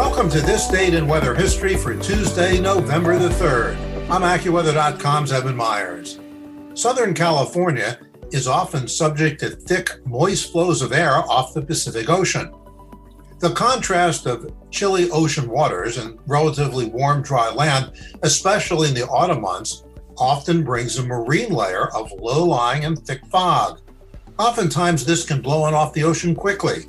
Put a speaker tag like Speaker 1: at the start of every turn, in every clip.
Speaker 1: Welcome to this date in weather history for Tuesday, November the 3rd. I'm AccuWeather.com's Evan Myers. Southern California is often subject to thick, moist flows of air off the Pacific Ocean. The contrast of chilly ocean waters and relatively warm, dry land, especially in the autumn months, often brings a marine layer of low lying and thick fog. Oftentimes, this can blow on off the ocean quickly.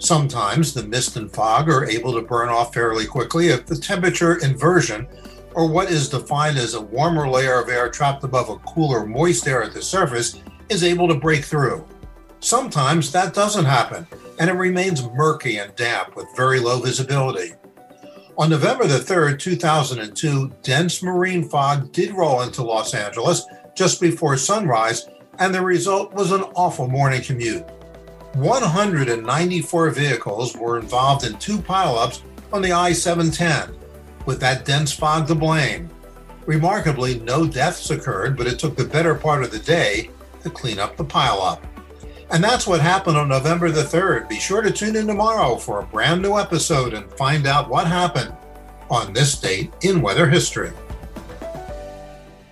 Speaker 1: Sometimes the mist and fog are able to burn off fairly quickly if the temperature inversion, or what is defined as a warmer layer of air trapped above a cooler, moist air at the surface, is able to break through. Sometimes that doesn't happen, and it remains murky and damp with very low visibility. On November the 3rd, 2002, dense marine fog did roll into Los Angeles just before sunrise, and the result was an awful morning commute. 194 vehicles were involved in two pileups on the I 710, with that dense fog to blame. Remarkably, no deaths occurred, but it took the better part of the day to clean up the pileup. And that's what happened on November the 3rd. Be sure to tune in tomorrow for a brand new episode and find out what happened on this date in weather history.